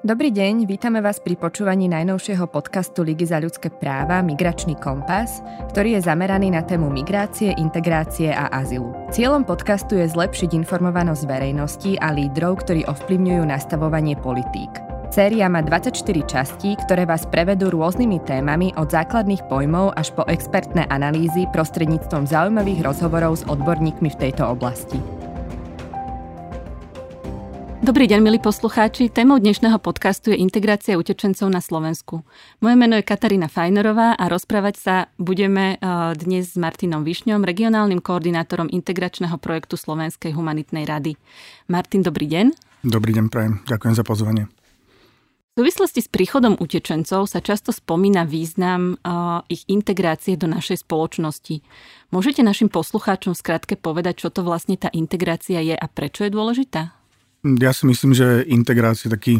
Dobrý deň, vítame vás pri počúvaní najnovšieho podcastu Ligy za ľudské práva Migračný kompas, ktorý je zameraný na tému migrácie, integrácie a azylu. Cieľom podcastu je zlepšiť informovanosť verejnosti a lídrov, ktorí ovplyvňujú nastavovanie politík. Séria má 24 častí, ktoré vás prevedú rôznymi témami od základných pojmov až po expertné analýzy prostredníctvom zaujímavých rozhovorov s odborníkmi v tejto oblasti. Dobrý deň, milí poslucháči. Témou dnešného podcastu je integrácia utečencov na Slovensku. Moje meno je Katarína Fajnerová a rozprávať sa budeme eh, dnes s Martinom Višňom, regionálnym koordinátorom integračného projektu Slovenskej humanitnej rady. Martin, dobrý deň. Dobrý deň, prajem. Ďakujem za pozvanie. V súvislosti s príchodom utečencov sa často spomína význam uh, ich integrácie do našej spoločnosti. Môžete našim poslucháčom skrátke povedať, čo to vlastne tá integrácia je a prečo je dôležitá? Ja si myslím, že integrácia je taký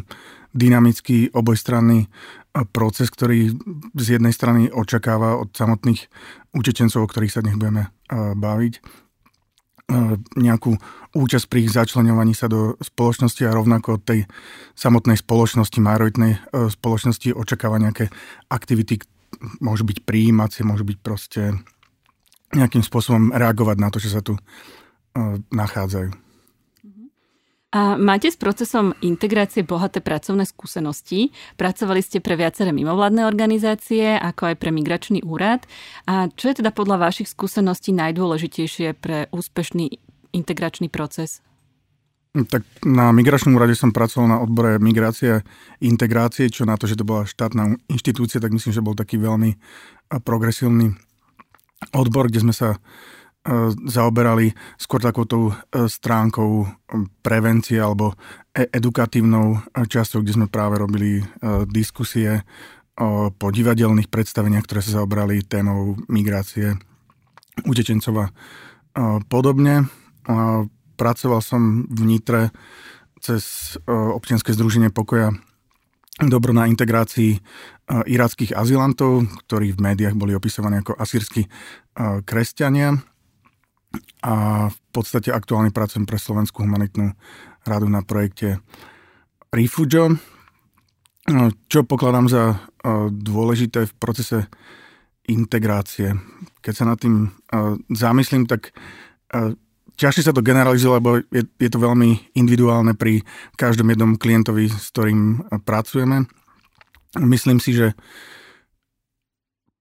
dynamický obojstranný eh, proces, ktorý z jednej strany očakáva od samotných utečencov, o ktorých sa dnes budeme eh, baviť, eh, nejakú účasť pri ich začlenovaní sa do spoločnosti a rovnako od tej samotnej spoločnosti, majoritnej spoločnosti očakáva nejaké aktivity, môžu byť príjímacie, môžu byť proste nejakým spôsobom reagovať na to, že sa tu nachádzajú. A máte s procesom integrácie bohaté pracovné skúsenosti. Pracovali ste pre viaceré mimovládne organizácie, ako aj pre migračný úrad. A čo je teda podľa vašich skúseností najdôležitejšie pre úspešný integračný proces? Tak na migračnom úrade som pracoval na odbore migrácie integrácie, čo na to, že to bola štátna inštitúcia, tak myslím, že bol taký veľmi progresívny odbor, kde sme sa zaoberali skôr takouto e, stránkou prevencie alebo e, edukatívnou časťou, kde sme práve robili diskusie po divadelných predstaveniach, ktoré sa zaoberali témou migrácie utečencov a podobne. Pracoval som v Nitre cez občianske združenie pokoja dobro na integrácii irackých azylantov, ktorí v médiách boli opisovaní ako asýrsky kresťania a v podstate aktuálne pracujem pre Slovenskú humanitnú radu na projekte Refugio, čo pokladám za e, dôležité v procese integrácie. Keď sa nad tým e, zamyslím, tak e, ťažšie sa to generalizuje, lebo je, je to veľmi individuálne pri každom jednom klientovi, s ktorým pracujeme. Myslím si, že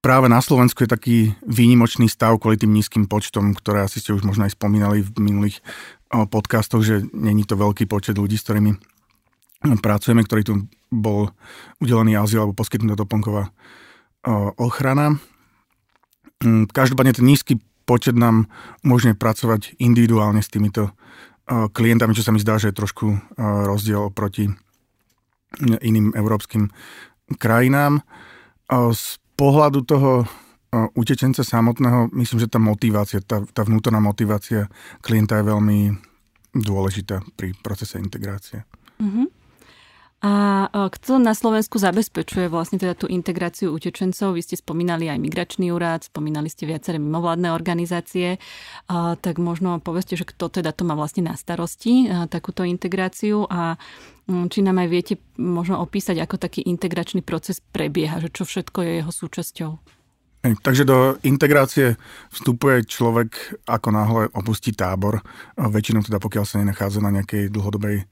práve na Slovensku je taký výnimočný stav kvôli tým nízkym počtom, ktoré asi ste už možno aj spomínali v minulých podcastoch, že není to veľký počet ľudí, s ktorými pracujeme, ktorý tu bol udelený azyl alebo poskytnutá doplnková ochrana. Mm, každopádne ten nízky počet nám umožňuje pracovať individuálne s týmito klientami, čo sa mi zdá, že je trošku rozdiel oproti iným európskym krajinám. Pohľadu toho utečenca samotného, myslím, že tá motivácia, tá, tá vnútorná motivácia klienta je veľmi dôležitá pri procese integrácie. Uh-huh. A kto na Slovensku zabezpečuje vlastne teda tú integráciu utečencov? Vy ste spomínali aj migračný úrad, spomínali ste viaceré mimovládne organizácie, a, tak možno povedzte, že kto teda to má vlastne na starosti, a, takúto integráciu a či nám aj viete možno opísať, ako taký integračný proces prebieha, že čo všetko je jeho súčasťou. Takže do integrácie vstupuje človek, ako náhle opustí tábor, väčšinou teda pokiaľ sa nenachádza na nejakej dlhodobej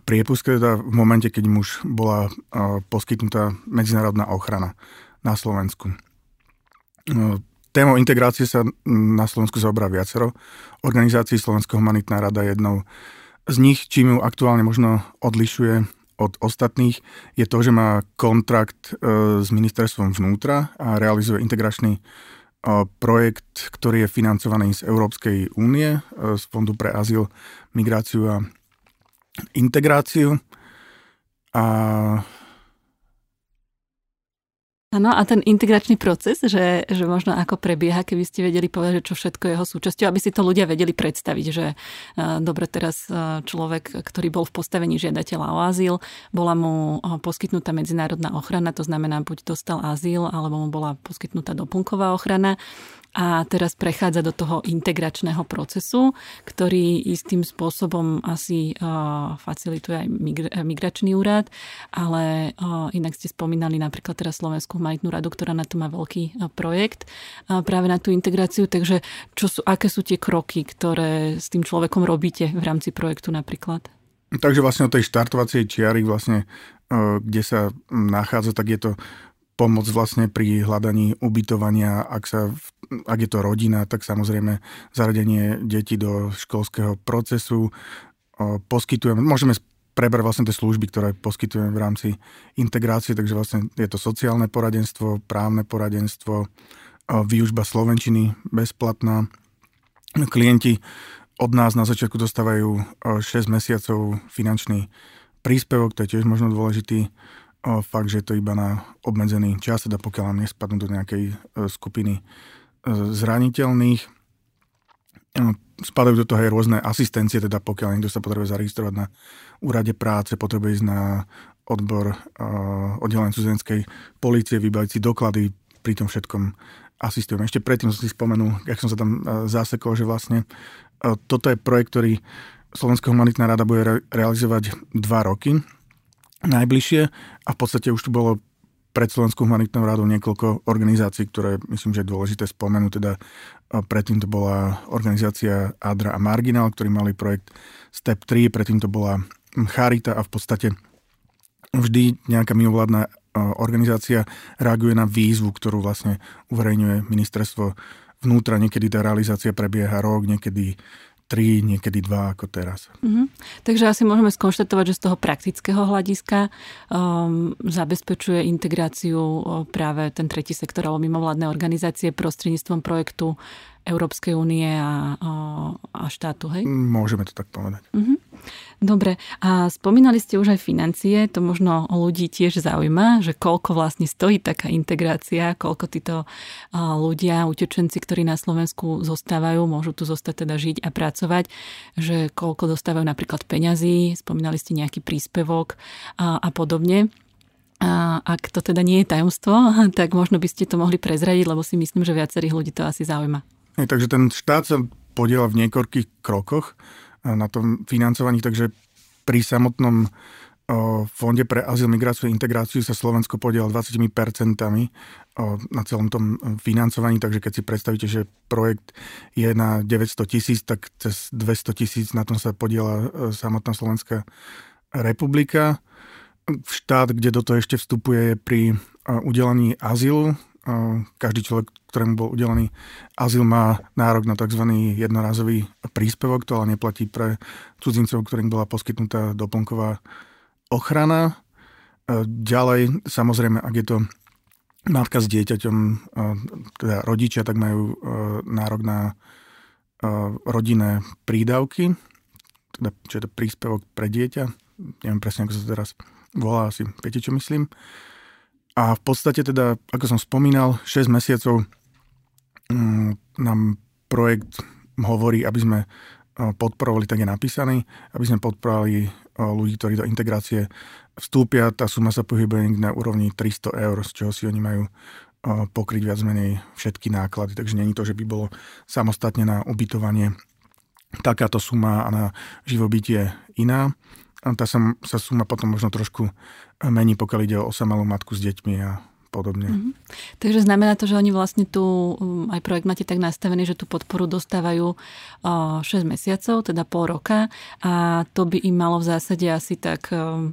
priepuske teda v momente, keď mu už bola poskytnutá medzinárodná ochrana na Slovensku. Témou integrácie sa na Slovensku zaoberá viacero organizácií. Slovenská humanitná rada je jednou z nich, čím ju aktuálne možno odlišuje od ostatných, je to, že má kontrakt e, s ministerstvom vnútra a realizuje integračný e, projekt, ktorý je financovaný z Európskej únie, e, z Fondu pre azyl, migráciu a integráciu a Áno, a ten integračný proces, že, že možno ako prebieha, keby ste vedeli povedať, že čo všetko je jeho súčasťou, aby si to ľudia vedeli predstaviť, že uh, dobre, teraz uh, človek, ktorý bol v postavení žiadateľa o azyl, bola mu uh, poskytnutá medzinárodná ochrana, to znamená, buď dostal azyl, alebo mu bola poskytnutá doplnková ochrana a teraz prechádza do toho integračného procesu, ktorý istým spôsobom asi uh, facilituje aj migračný úrad, ale uh, inak ste spomínali napríklad teraz Slovenskú humanitnú radu, ktorá na to má veľký projekt práve na tú integráciu, takže čo sú, aké sú tie kroky, ktoré s tým človekom robíte v rámci projektu napríklad? Takže vlastne od tej štartovacej čiary vlastne, kde sa nachádza, tak je to pomoc vlastne pri hľadaní ubytovania, ak, sa, ak je to rodina, tak samozrejme zaradenie detí do školského procesu. Poskytujeme, môžeme prebrať vlastne tie služby, ktoré poskytujeme v rámci integrácie, takže vlastne je to sociálne poradenstvo, právne poradenstvo, výužba slovenčiny bezplatná. Klienti od nás na začiatku dostávajú 6 mesiacov finančný príspevok, to je tiež možno dôležitý fakt, že je to iba na obmedzený čas, teda pokiaľ nám nespadnú do nejakej e, skupiny zraniteľných. Spadajú do toho aj rôzne asistencie, teda pokiaľ niekto sa potrebuje zaregistrovať na úrade práce, potrebuje ísť na odbor uh, oddelenia cudzenskej policie, vybaviť si doklady, pri tom všetkom asistujeme. Ešte predtým som si spomenul, jak som sa tam zasekol, že vlastne toto je projekt, ktorý Slovenská humanitná rada bude re- realizovať dva roky najbližšie a v podstate už tu bolo pred Slovenskou humanitnou rádou niekoľko organizácií, ktoré myslím, že je dôležité spomenúť. Teda predtým to bola organizácia Adra a Marginal, ktorí mali projekt Step 3, predtým to bola Charita a v podstate vždy nejaká mimovládna organizácia reaguje na výzvu, ktorú vlastne uverejňuje ministerstvo vnútra. Niekedy tá realizácia prebieha rok, niekedy tri, niekedy dva ako teraz. Mm-hmm. Takže asi môžeme skonštatovať, že z toho praktického hľadiska um, zabezpečuje integráciu práve ten tretí sektor alebo mimovládne organizácie prostredníctvom projektu Európskej únie a, a štátu, hej? Môžeme to tak povedať. Uh-huh. Dobre, a spomínali ste už aj financie, to možno ľudí tiež zaujíma, že koľko vlastne stojí taká integrácia, koľko títo ľudia, utečenci, ktorí na Slovensku zostávajú, môžu tu zostať teda žiť a pracovať, že koľko dostávajú napríklad peňazí, spomínali ste nejaký príspevok a, a podobne. A ak to teda nie je tajomstvo, tak možno by ste to mohli prezradiť, lebo si myslím, že viacerých ľudí to asi zaujíma. Je, takže ten štát sa podiela v niekoľkých krokoch na tom financovaní, takže pri samotnom Fonde pre azyl, migráciu a integráciu sa Slovensko podiela 20% na celom tom financovaní, takže keď si predstavíte, že projekt je na 900 tisíc, tak cez 200 tisíc na tom sa podiela e, samotná Slovenská republika. Štát, kde do toho ešte vstupuje je pri e, udelení azylu, každý človek, ktorému bol udelený azyl, má nárok na tzv. jednorázový príspevok, to ale neplatí pre cudzincov, ktorým bola poskytnutá doplnková ochrana. E, ďalej, samozrejme, ak je to matka s dieťaťom, e, teda rodičia, tak majú e, nárok na rodinné prídavky, teda, čo je to príspevok pre dieťa. Neviem presne, ako sa teraz volá, asi viete, čo myslím. A v podstate teda, ako som spomínal, 6 mesiacov nám projekt hovorí, aby sme podporovali, tak je napísaný, aby sme podporovali ľudí, ktorí do integrácie vstúpia. Tá suma sa pohybuje na úrovni 300 eur, z čoho si oni majú pokryť viac menej všetky náklady. Takže není to, že by bolo samostatne na ubytovanie takáto suma a na živobytie iná tá sa, sa suma potom možno trošku mení, pokiaľ ide o osamelú matku s deťmi a podobne. Mm-hmm. Takže znamená to, že oni vlastne tu, um, aj projekt máte tak nastavený, že tú podporu dostávajú 6 mesiacov, teda pol roka a to by im malo v zásade asi tak um,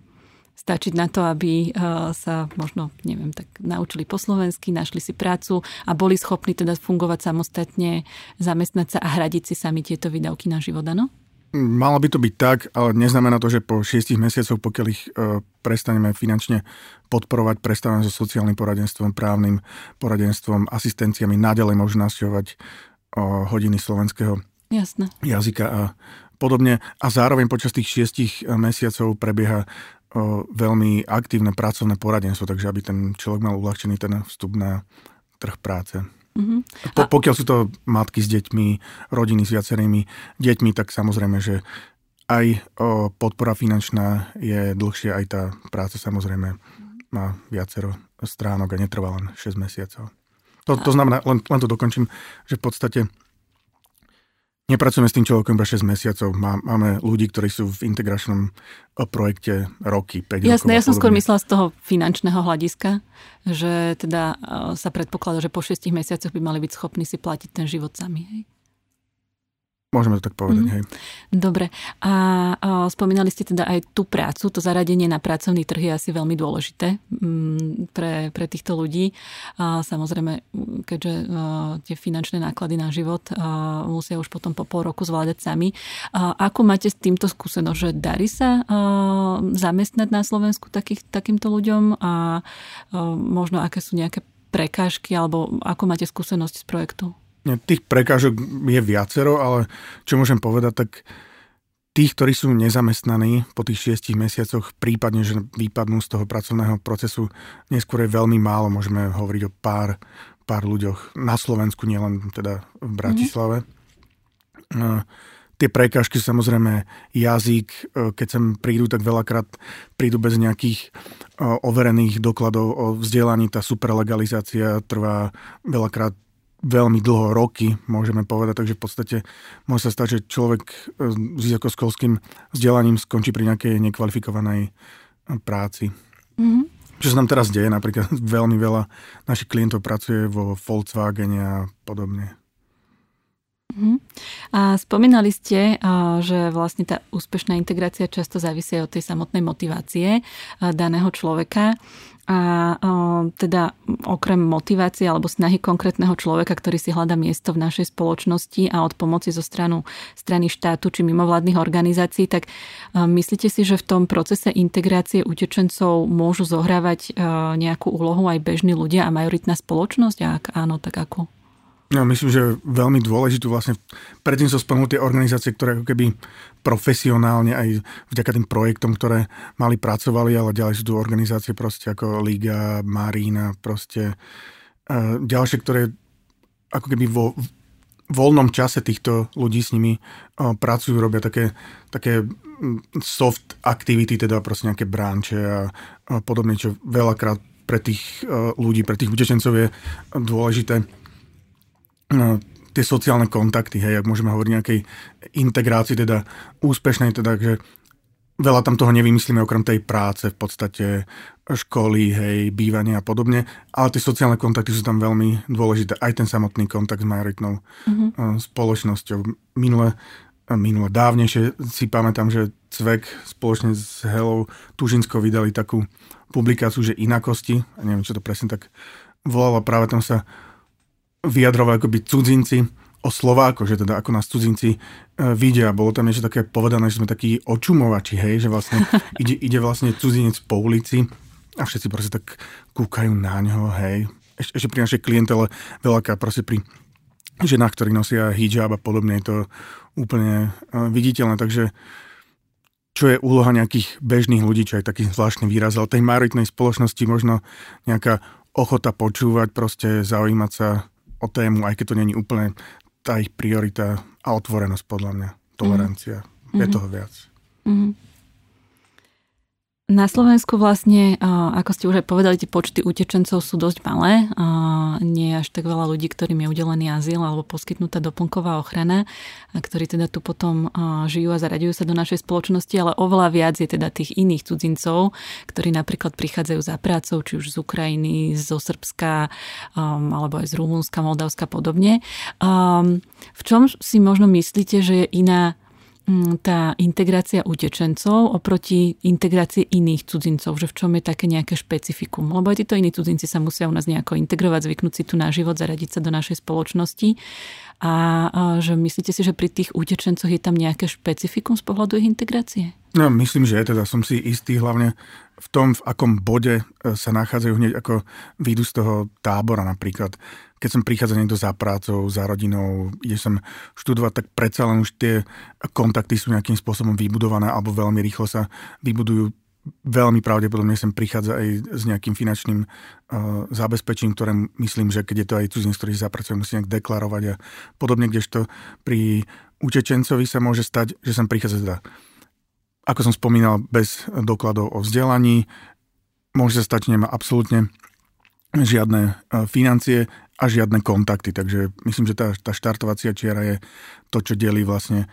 stačiť na to, aby sa možno, neviem, tak naučili po slovensky, našli si prácu a boli schopní teda fungovať samostatne, zamestnať sa a hradiť si sami tieto výdavky na život, áno? Malo by to byť tak, ale neznamená to, že po šiestich mesiacoch, pokiaľ ich e, prestaneme finančne podporovať, prestávame so sociálnym poradenstvom, právnym poradenstvom, asistenciami, naďalej môžu nasťovať e, hodiny slovenského Jasne. jazyka a podobne. A zároveň počas tých šiestich e, mesiacov prebieha veľmi aktívne pracovné poradenstvo, takže aby ten človek mal uľahčený ten vstup na trh práce. Mm-hmm. Po, pokiaľ sú to matky s deťmi, rodiny s viacerými deťmi, tak samozrejme, že aj o, podpora finančná je dlhšia, aj tá práca samozrejme má viacero stránok a netrvá len 6 mesiacov. To, to znamená, len, len to dokončím, že v podstate Nepracujeme s tým človekom iba 6 mesiacov. Má, máme ľudí, ktorí sú v integračnom eh, projekte roky, 5 Jasné, ja som skôr myslela z toho finančného hľadiska, že teda eh, sa predpokladá, že po 6 mesiacoch by mali byť schopní si platiť ten život sami. Hej? Môžeme to tak povedať, mm. hej. Dobre. A, a spomínali ste teda aj tú prácu, to zaradenie na pracovný trh je asi veľmi dôležité m, mm, pre, pre týchto ľudí. A samozrejme, keďže a, tie finančné náklady na život a, musia už potom po pol roku zvládať sami. A, ako máte s týmto skúsenosť, že darí sa a, zamestnať na Slovensku takých, takýmto ľuďom a, a možno aké sú nejaké prekážky alebo ako máte skúsenosť z projektu? Tých prekážok je viacero, ale čo môžem povedať, tak tých, ktorí sú nezamestnaní po tých šiestich mesiacoch, prípadne, že vypadnú z toho pracovného procesu, neskôr je veľmi málo. Môžeme hovoriť o pár, pár ľuďoch na Slovensku, nielen teda v Bratislave. Mm-hmm. Tie prekážky samozrejme jazyk, e, keď sem prídu, tak veľakrát prídu bez nejakých e, overených dokladov o vzdelaní. Tá superlegalizácia trvá veľakrát veľmi dlho, roky, môžeme povedať, takže v podstate môže sa stať, že človek e, s vysokoškolským vzdelaním skončí pri nejakej nekvalifikovanej e, práci. Mm-hmm. Čo sa nám teraz deje, napríklad veľmi veľa našich klientov pracuje vo Volkswagene a podobne. Mm-hmm. A spomínali ste, že vlastne tá úspešná integrácia často závisí od tej samotnej motivácie daného človeka. A teda okrem motivácie alebo snahy konkrétneho človeka, ktorý si hľadá miesto v našej spoločnosti a od pomoci zo stranu, strany štátu či mimovládnych organizácií, tak myslíte si, že v tom procese integrácie utečencov môžu zohrávať nejakú úlohu aj bežní ľudia a majoritná spoločnosť? A ak áno, tak ako? No, myslím, že veľmi dôležitú vlastne, predtým som spomenul tie organizácie, ktoré ako keby profesionálne aj vďaka tým projektom, ktoré mali pracovali, ale ďalej sú tu organizácie proste ako Liga, Marina, proste uh, ďalšie, ktoré ako keby vo voľnom čase týchto ľudí s nimi uh, pracujú, robia také, také soft aktivity, teda proste nejaké branče a, podobne, čo veľakrát pre tých uh, ľudí, pre tých utečencov je dôležité tie sociálne kontakty, hej, ak môžeme hovoriť nejakej integrácii, teda úspešnej, teda, že veľa tam toho nevymyslíme okrem tej práce, v podstate školy, hej, bývanie a podobne, ale tie sociálne kontakty sú tam veľmi dôležité, aj ten samotný kontakt s majoritnou mm-hmm. spoločnosťou. Minule, minule dávnejšie si pamätám, že Cvek spoločne s Helou Tužinskou vydali takú publikáciu, že inakosti, a neviem, čo to presne tak volalo, práve tam sa vyjadrovali akoby cudzinci o Slováko, že teda ako nás cudzinci e, vidia. Bolo tam niečo také povedané, že sme takí očumovači, hej, že vlastne ide, ide vlastne cudzinec po ulici a všetci proste tak kúkajú na ňo, hej. Eš, ešte pri našej klientele veľaká proste pri ženách, ktorí nosia hijab a podobne je to úplne e, viditeľné, takže čo je úloha nejakých bežných ľudí, čo je taký zvláštny výraz, ale tej majoritnej spoločnosti možno nejaká ochota počúvať, proste zaujímať sa o tému, aj keď to není úplne tá ich priorita a otvorenosť podľa mňa, tolerancia. Mm-hmm. Je toho viac. Mm-hmm. Na Slovensku vlastne, ako ste už aj povedali, tie počty utečencov sú dosť malé. Nie je až tak veľa ľudí, ktorým je udelený azyl alebo poskytnutá doplnková ochrana, ktorí teda tu potom žijú a zaraďujú sa do našej spoločnosti, ale oveľa viac je teda tých iných cudzincov, ktorí napríklad prichádzajú za prácou, či už z Ukrajiny, zo Srbska, alebo aj z Rumunska, Moldavska a podobne. V čom si možno myslíte, že je iná tá integrácia utečencov oproti integrácie iných cudzincov, že v čom je také nejaké špecifikum. Lebo aj títo iní cudzinci sa musia u nás nejako integrovať, zvyknúť si tu na život, zaradiť sa do našej spoločnosti. A, a že myslíte si, že pri tých utečencoch je tam nejaké špecifikum z pohľadu ich integrácie? No, myslím, že je teda. Som si istý hlavne v tom, v akom bode e, sa nachádzajú hneď ako výjdu z toho tábora napríklad keď som prichádza niekto za prácou, za rodinou, ide som študovať, tak predsa len už tie kontakty sú nejakým spôsobom vybudované alebo veľmi rýchlo sa vybudujú. Veľmi pravdepodobne sem prichádza aj s nejakým finančným uh, zabezpečením, ktoré myslím, že keď je to aj cudzinec, ktorý zapracuje, musí nejak deklarovať a podobne, kdežto pri utečencovi sa môže stať, že sem prichádza teda ako som spomínal, bez dokladov o vzdelaní. Môže sa stať, že nemá absolútne žiadne financie a žiadne kontakty. Takže myslím, že tá, tá štartovacia čiara je to, čo delí vlastne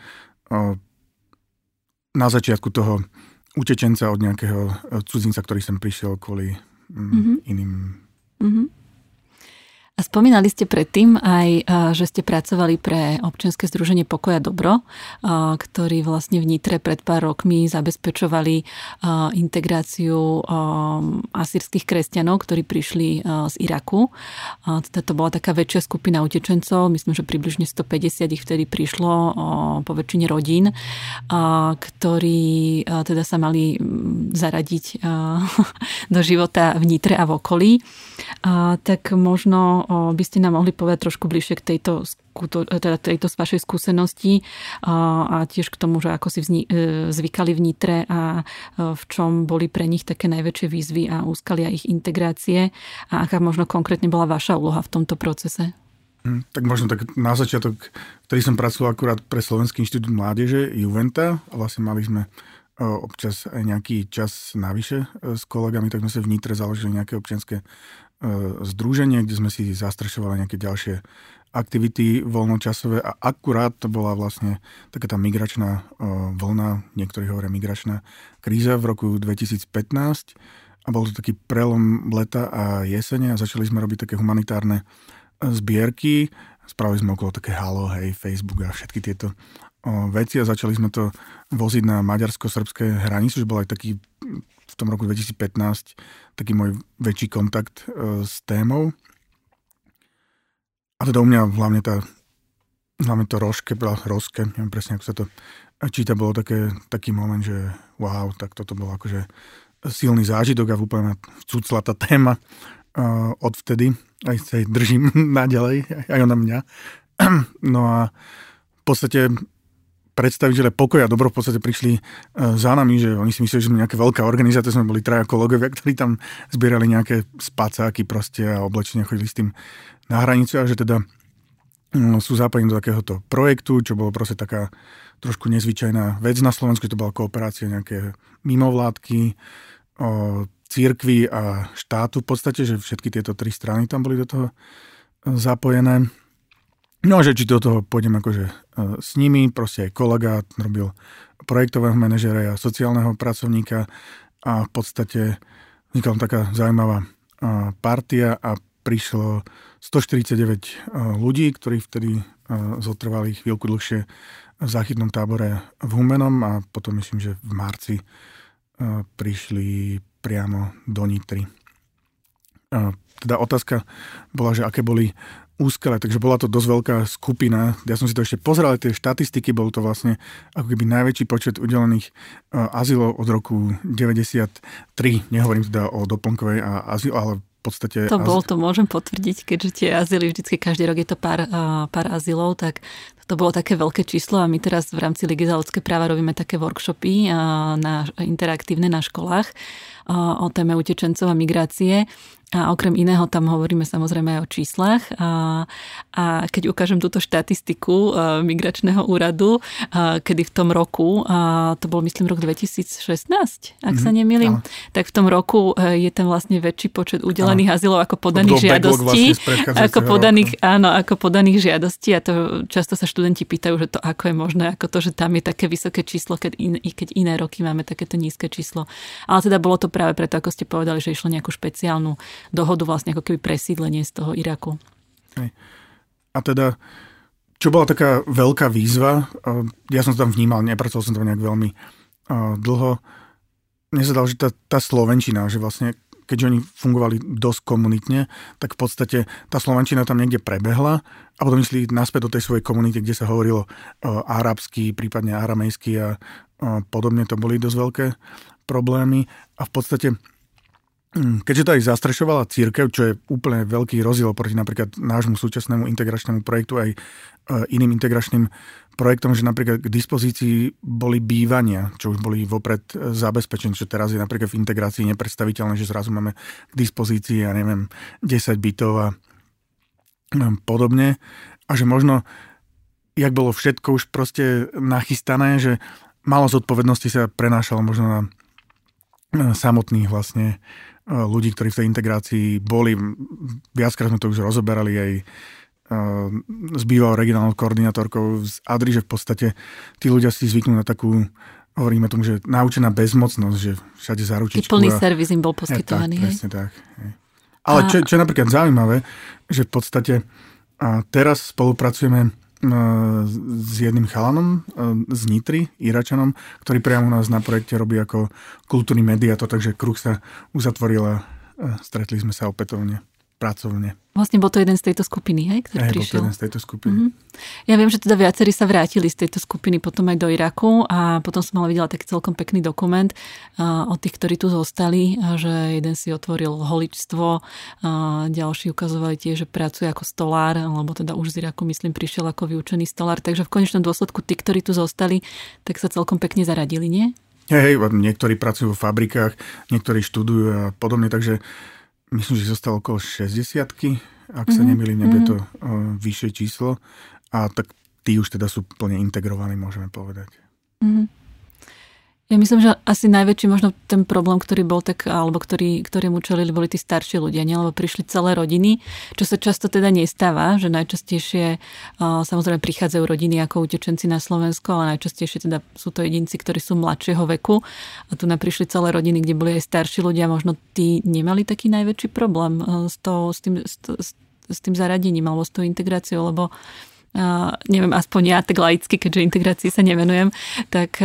na začiatku toho utečenca od nejakého cudzinca, ktorý sem prišiel kvôli mm-hmm. iným mm-hmm. A spomínali ste predtým aj, že ste pracovali pre občianske združenie Pokoja Dobro, ktorí vlastne v Nitre pred pár rokmi zabezpečovali integráciu asýrských kresťanov, ktorí prišli z Iraku. Teda to bola taká väčšia skupina utečencov, myslím, že približne 150 ich vtedy prišlo po väčšine rodín, ktorí teda sa mali zaradiť do života v Nitre a v okolí. Tak možno by ste nám mohli povedať trošku bližšie k tejto, teda tejto vašej skúsenosti a tiež k tomu, že ako si vzni, e, zvykali v Nitre a e, v čom boli pre nich také najväčšie výzvy a úskalia ich integrácie a aká možno konkrétne bola vaša úloha v tomto procese? Hm, tak možno tak na začiatok, vtedy som pracoval akurát pre Slovenský inštitút mládeže Juventa a vlastne mali sme e, občas aj nejaký čas navyše s kolegami, tak sme sa v Nitre založili nejaké občianske združenie, kde sme si zastrešovali nejaké ďalšie aktivity voľnočasové a akurát to bola vlastne taká tá migračná e, vlna, niektorí hovoria migračná kríza v roku 2015 a bol to taký prelom leta a jesene a začali sme robiť také humanitárne e, zbierky. Spravili sme okolo také halo, hej, Facebook a všetky tieto veci a začali sme to voziť na maďarsko-srbské hranice, že bol aj taký tom roku 2015 taký môj väčší kontakt e, s témou. A teda u mňa hlavne tá hlavne to rožke, rožke, neviem presne, ako sa to číta, bolo také, taký moment, že wow, tak toto bolo akože silný zážitok a úplne cucla tá téma uh, odvtedy. Aj sa jej držím naďalej, aj ona mňa. No a v podstate predstaviteľe pokoja dobro v podstate prišli e, za nami, že oni si mysleli, že sme nejaká veľká organizácia, sme boli traja kolegovia, ktorí tam zbierali nejaké spacáky proste a oblečenia, chodili s tým na hranicu a že teda mm, sú zapojení do takéhoto projektu, čo bolo proste taká trošku nezvyčajná vec na Slovensku, to bola kooperácia nejaké mimovládky, o a štátu v podstate, že všetky tieto tri strany tam boli do toho zapojené. No, že či do toho pôjdem akože e, s nimi, proste aj kolega robil projektového manažera a sociálneho pracovníka a v podstate vznikla taká zaujímavá e, partia a prišlo 149 e, ľudí, ktorí vtedy zotrvali chvíľku dlhšie v záchytnom tábore v Humenom a potom myslím, že v marci prišli priamo do Nitry. Teda otázka bola, že aké boli úskele, takže bola to dosť veľká skupina. Ja som si to ešte pozrel, tie štatistiky, bol to vlastne ako keby najväčší počet udelených uh, azylov od roku 93. Nehovorím teda o doplnkovej a azyl, ale v podstate... To bol, to môžem potvrdiť, keďže tie azyly vždycky každý rok je to pár, uh, pár azylov, tak to bolo také veľké číslo a my teraz v rámci Ligy za ľudské práva robíme také workshopy uh, na, interaktívne na školách o téme utečencov a migrácie a okrem iného tam hovoríme samozrejme aj o číslach. A, a keď ukážem túto štatistiku e, migračného úradu, a, kedy v tom roku, a to bol myslím rok 2016, ak mm-hmm, sa mhm, nemýlim, tak v tom roku e, je tam vlastne väčší počet udelených azylov ako podaných žiadostí. Vlastne ako podaných, áno, ako podaných žiadostí a to často sa študenti pýtajú, že to ako je možné, ako to, že tam je také vysoké číslo, keď, in, keď iné roky máme takéto nízke číslo. Ale teda bolo to práve preto, ako ste povedali, že išlo nejakú špeciálnu dohodu vlastne ako keby presídlenie z toho Iraku. A teda, čo bola taká veľká výzva, ja som to tam vnímal, nepracoval som tam nejak veľmi dlho, mne sa dalo, že tá, tá Slovenčina, že vlastne keďže oni fungovali dosť komunitne, tak v podstate tá Slovenčina tam niekde prebehla a potom išli naspäť do tej svojej komunity, kde sa hovorilo o, arabsky, prípadne aramejsky a o, podobne. To boli dosť veľké problémy a v podstate keďže to aj zastrešovala církev, čo je úplne veľký rozdiel proti napríklad nášmu súčasnému integračnému projektu aj e, iným integračným projektom, že napríklad k dispozícii boli bývania, čo už boli vopred e, zabezpečené, čo teraz je napríklad v integrácii nepredstaviteľné, že zrazu máme k dispozícii, ja neviem, 10 bytov a podobne. A že možno, jak bolo všetko už proste nachystané, že malo zodpovednosti sa prenášalo možno na samotných vlastne ľudí, ktorí v tej integrácii boli. Viackrát sme to už rozoberali aj s bývalou regionálnou koordinátorkou z Adri, že v podstate tí ľudia si zvyknú na takú hovoríme tomu, že naučená bezmocnosť, že všade za ručičku. plný a... servis im bol poskytovaný. Ja, tak, presne tak. Hej. Ale a... čo, čo je napríklad zaujímavé, že v podstate a teraz spolupracujeme s jedným chalanom z Nitry, Iračanom, ktorý priamo u nás na projekte robí ako kultúrny mediátor, takže kruh sa uzatvoril a stretli sme sa opätovne pracovne. Vlastne bol to jeden z tejto skupiny, hej, ktorý hej, prišiel. bol to jeden z tejto skupiny. Mm-hmm. Ja viem, že teda viacerí sa vrátili z tejto skupiny potom aj do Iraku a potom som ale videla taký celkom pekný dokument uh, od tých, ktorí tu zostali, a že jeden si otvoril holičstvo, a ďalší ukazovali tiež, že pracuje ako stolár, alebo teda už z Iraku, myslím, prišiel ako vyučený stolár, takže v konečnom dôsledku tí, ktorí tu zostali, tak sa celkom pekne zaradili, nie? Hej, hej, niektorí pracujú v fabrikách, niektorí študujú a podobne, takže myslím, že zostalo okolo 60 ak mm-hmm. sa mhm, nemýlim, nebude mm-hmm. to uh, vyššie číslo. A tak tí už teda sú plne integrovaní, môžeme povedať. Mm-hmm. Ja myslím, že asi najväčší možno ten problém, ktorý bol tak, alebo ktorý, ktorému čelili, boli tí starší ľudia, nie? lebo prišli celé rodiny, čo sa často teda nestáva, že najčastejšie samozrejme prichádzajú rodiny ako utečenci na Slovensko, ale najčastejšie teda sú to jedinci, ktorí sú mladšieho veku a tu prišli celé rodiny, kde boli aj starší ľudia, možno tí nemali taký najväčší problém s, to, s, tým, s, s tým zaradením alebo s tou integráciou, lebo neviem, aspoň ja tak laicky, keďže integrácii sa nevenujem, tak,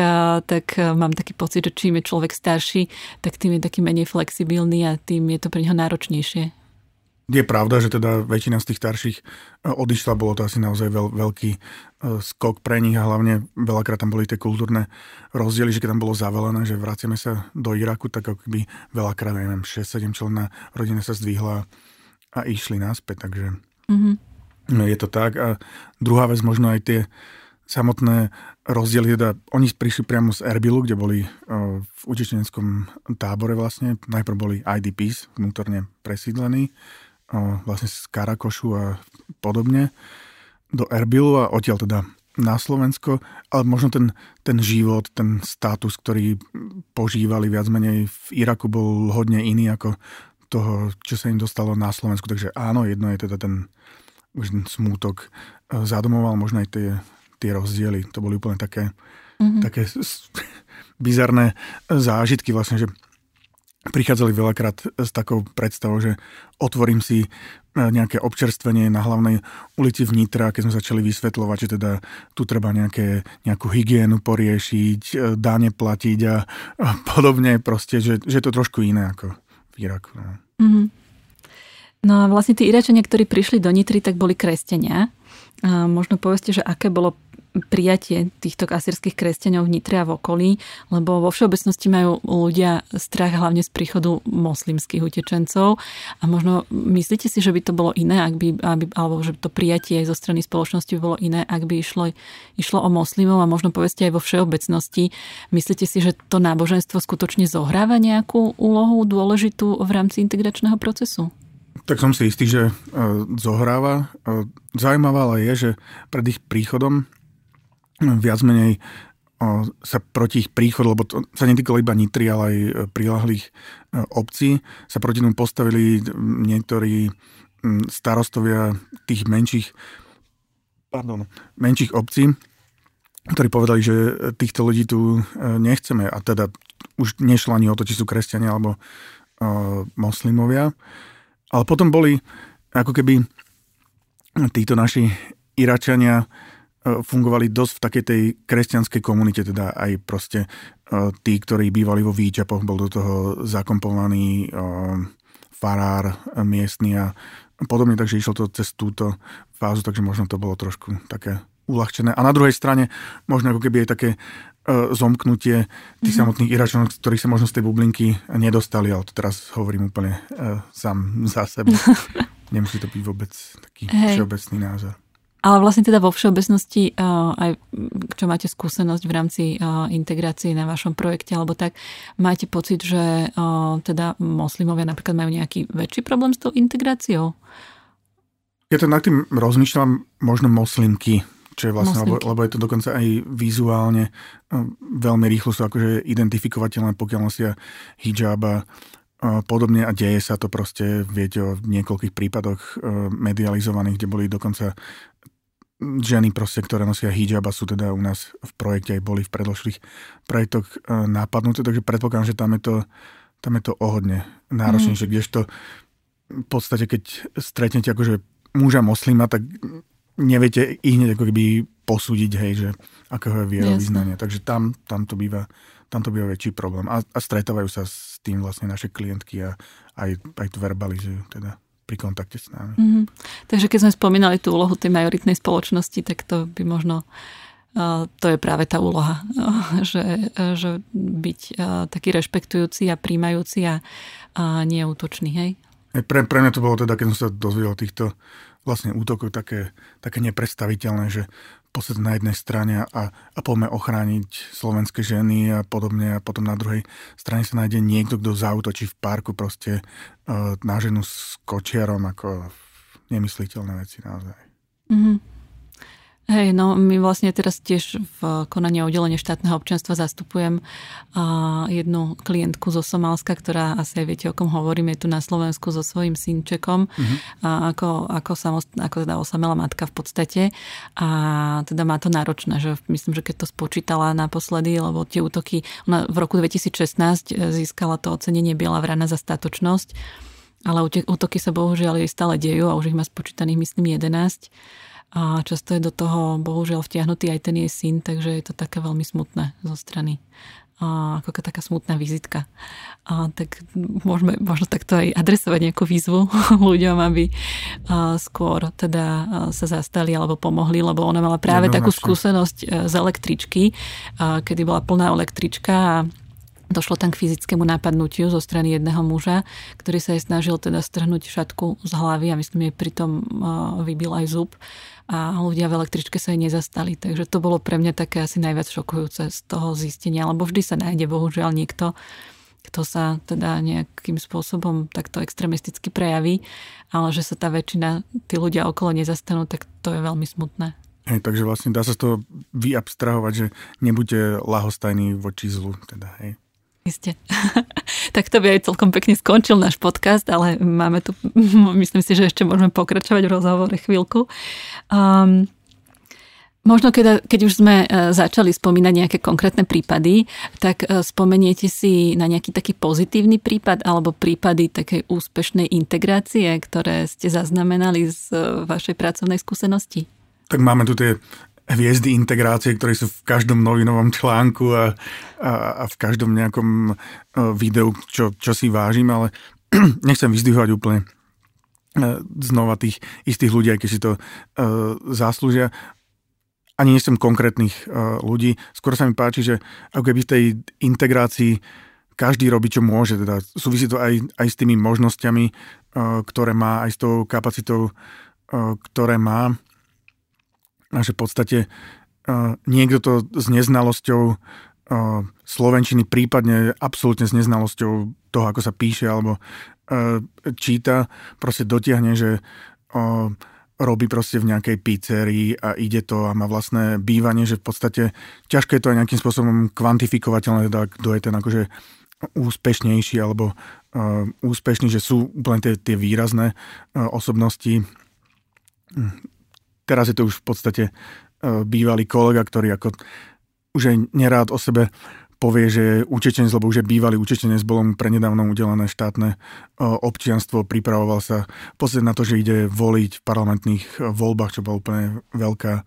tak mám taký pocit, že čím je človek starší, tak tým je taký menej flexibilný a tým je to pre neho náročnejšie. Je pravda, že teda väčšina z tých starších e, odišla, bolo to asi naozaj veľ, veľký e, skok pre nich a hlavne veľakrát tam boli tie kultúrne rozdiely, že keď tam bolo zavelené, že vraciame sa do Iraku, tak ako by veľakrát, neviem, 6-7 členná rodina sa zdvihla a išli naspäť, takže... Mm-hmm. No, je to tak. A druhá vec, možno aj tie samotné rozdiely, teda oni prišli priamo z Erbilu, kde boli v utečeneckom tábore vlastne. Najprv boli IDPs, vnútorne presídlení, vlastne z Karakošu a podobne, do Erbilu a odtiaľ teda na Slovensko, ale možno ten, ten život, ten status, ktorý požívali viac menej v Iraku bol hodne iný ako toho, čo sa im dostalo na Slovensku. Takže áno, jedno je teda ten ten smútok e, zadomoval možno aj tie, tie rozdiely. To boli úplne také, mm-hmm. také bizarné zážitky vlastne, že prichádzali veľakrát s takou predstavou, že otvorím si e, nejaké občerstvenie na hlavnej ulici v Nitra, keď sme začali vysvetľovať, že teda tu treba nejaké, nejakú hygienu poriešiť, e, dáne platiť a, a podobne proste, že, že je to trošku iné ako v Iraku. No. Mm-hmm. No a vlastne tí Iračania, ktorí prišli do Nitry, tak boli kresťania. A možno povedzte, že aké bolo prijatie týchto asýrskych kresťanov v Nitre a v okolí, lebo vo všeobecnosti majú ľudia strach hlavne z príchodu moslimských utečencov a možno myslíte si, že by to bolo iné, ak by, aby, alebo že to prijatie zo strany spoločnosti bolo iné, ak by išlo, išlo o moslimov a možno povedzte aj vo všeobecnosti. Myslíte si, že to náboženstvo skutočne zohráva nejakú úlohu dôležitú v rámci integračného procesu? Tak som si istý, že e, zohráva. E, zaujímavé ale je, že pred ich príchodom viac menej e, sa proti ich príchodu, lebo to sa netýkalo iba Nitry, ale aj prilahlých obcí, sa proti tomu postavili niektorí starostovia tých menších, pardon, menších obcí, ktorí povedali, že týchto ľudí tu nechceme. A teda už nešlo ani o to, či sú kresťania alebo moslimovia. Ale potom boli ako keby títo naši Iračania e, fungovali dosť v takej tej kresťanskej komunite, teda aj proste e, tí, ktorí bývali vo Výčapoch, bol do toho zakompovaný e, farár miestny a podobne, takže išlo to cez túto fázu, takže možno to bolo trošku také uľahčené. A na druhej strane možno ako keby aj také zomknutie tých mm-hmm. samotných Iračanov, ktorí sa možno z tej bublinky nedostali, ale to teraz hovorím úplne uh, sám za seba. Nemusí to byť vôbec taký hey. všeobecný názor. Ale vlastne teda vo všeobecnosti, uh, aj čo máte skúsenosť v rámci uh, integrácie na vašom projekte, alebo tak, máte pocit, že uh, teda moslimovia napríklad majú nejaký väčší problém s tou integráciou? Ja to nad tým rozmýšľam, možno moslimky, čo je vlastne, lebo, lebo je to dokonca aj vizuálne veľmi rýchlo sú akože identifikovateľné, pokiaľ nosia hijab a podobne a deje sa to proste, viete o niekoľkých prípadoch medializovaných, kde boli dokonca ženy proste, ktoré nosia hijab a sú teda u nás v projekte aj boli v predložších projektoch nápadnuté, takže predpokladám, že tam je to, tam je to ohodne náročnejšie, mm. kdežto v podstate, keď stretnete akože muža moslima, tak neviete ich hneď ako keby posúdiť, hej, že akého je vierovýznanie. Takže tam, tam, to býva, tam to býva väčší problém. A, a stretávajú sa s tým vlastne naše klientky a aj, aj to verbalizujú teda pri kontakte s nami. Mm-hmm. Takže keď sme spomínali tú úlohu tej majoritnej spoločnosti, tak to by možno to je práve tá úloha, že, že byť taký rešpektujúci a príjmajúci a, a nie útočný, hej? Pre, pre mňa to bolo teda, keď som sa dozvedel týchto vlastne útokov také, také nepredstaviteľné, že podstate na jednej strane a, a poďme ochrániť slovenské ženy a podobne a potom na druhej strane sa nájde niekto, kto zautočí v parku proste uh, na ženu s kočiarom ako nemysliteľné veci naozaj. Mm-hmm. Hej, no my vlastne teraz tiež v konaní o udelenie štátneho občianstva zastupujem jednu klientku zo Somálska, ktorá asi aj viete, o kom hovorím, je tu na Slovensku so svojím synčekom, uh-huh. a ako, ako, samost, ako teda osamela matka v podstate. A teda má to náročné, že myslím, že keď to spočítala naposledy, lebo tie útoky, ona v roku 2016 e, získala to ocenenie Biela vrana za statočnosť, ale útoky sa bohužiaľ jej stále dejú a už ich má spočítaných myslím 11 a často je do toho bohužiaľ vtiahnutý aj ten jej syn, takže je to také veľmi smutné zo strany. A ako taká smutná vizitka. A tak môžeme možno takto aj adresovať nejakú výzvu ľuďom, aby skôr teda sa zastali alebo pomohli, lebo ona mala práve takú skúsenosť e, z električky, kedy bola plná električka a Došlo tam k fyzickému napadnutiu zo strany jedného muža, ktorý sa jej snažil teda strhnúť šatku z hlavy a myslím, že pritom vybil aj zub a ľudia v električke sa jej nezastali. Takže to bolo pre mňa také asi najviac šokujúce z toho zistenia, lebo vždy sa nájde bohužiaľ niekto, kto sa teda nejakým spôsobom takto extremisticky prejaví, ale že sa tá väčšina, tí ľudia okolo nezastanú, tak to je veľmi smutné. Hej, takže vlastne dá sa z toho vyabstrahovať, že nebuďte lahostajní voči zlu. Teda, hej. Isté. tak to by aj celkom pekne skončil náš podcast, ale máme tu, myslím si, že ešte môžeme pokračovať v rozhovore chvíľku. Um, Možno keď, keď už sme e, začali spomínať nejaké konkrétne prípady, tak e, spomeniete si na nejaký taký pozitívny prípad alebo prípady takej úspešnej integrácie, ktoré ste zaznamenali z e, vašej pracovnej skúsenosti? Tak máme tu tie hviezdy integrácie, ktoré sú v každom novinovom článku a, a, a v každom nejakom e, videu, čo, čo si vážim, ale nechcem vyzdvihovať úplne e, znova tých istých ľudí, aj keď si to uh, zaslúžia. Ani som konkrétnych uh, ľudí. Skôr sa mi páči, že ako keby v tej integrácii každý robí, čo môže. Teda súvisí to aj, aj s tými možnosťami, uh, ktoré má, aj s tou kapacitou, uh, ktoré má a že v podstate uh, niekto to s neznalosťou uh, slovenčiny, prípadne absolútne s neznalosťou toho, ako sa píše alebo uh, číta, proste dotiahne, že uh, robí proste v nejakej pizzerii a ide to a má vlastné bývanie, že v podstate ťažké je to aj nejakým spôsobom kvantifikovateľné, teda kto je ten akože úspešnejší alebo uh, úspešný, že sú úplne tie, tie výrazné uh, osobnosti teraz je to už v podstate e, bývalý kolega, ktorý ako už aj nerád o sebe povie, že je utečenec, lebo už je bývalý utečenec, bolo mu prenedávno udelené štátne e, občianstvo, pripravoval sa podstate na to, že ide voliť v parlamentných e, voľbách, čo bola úplne veľká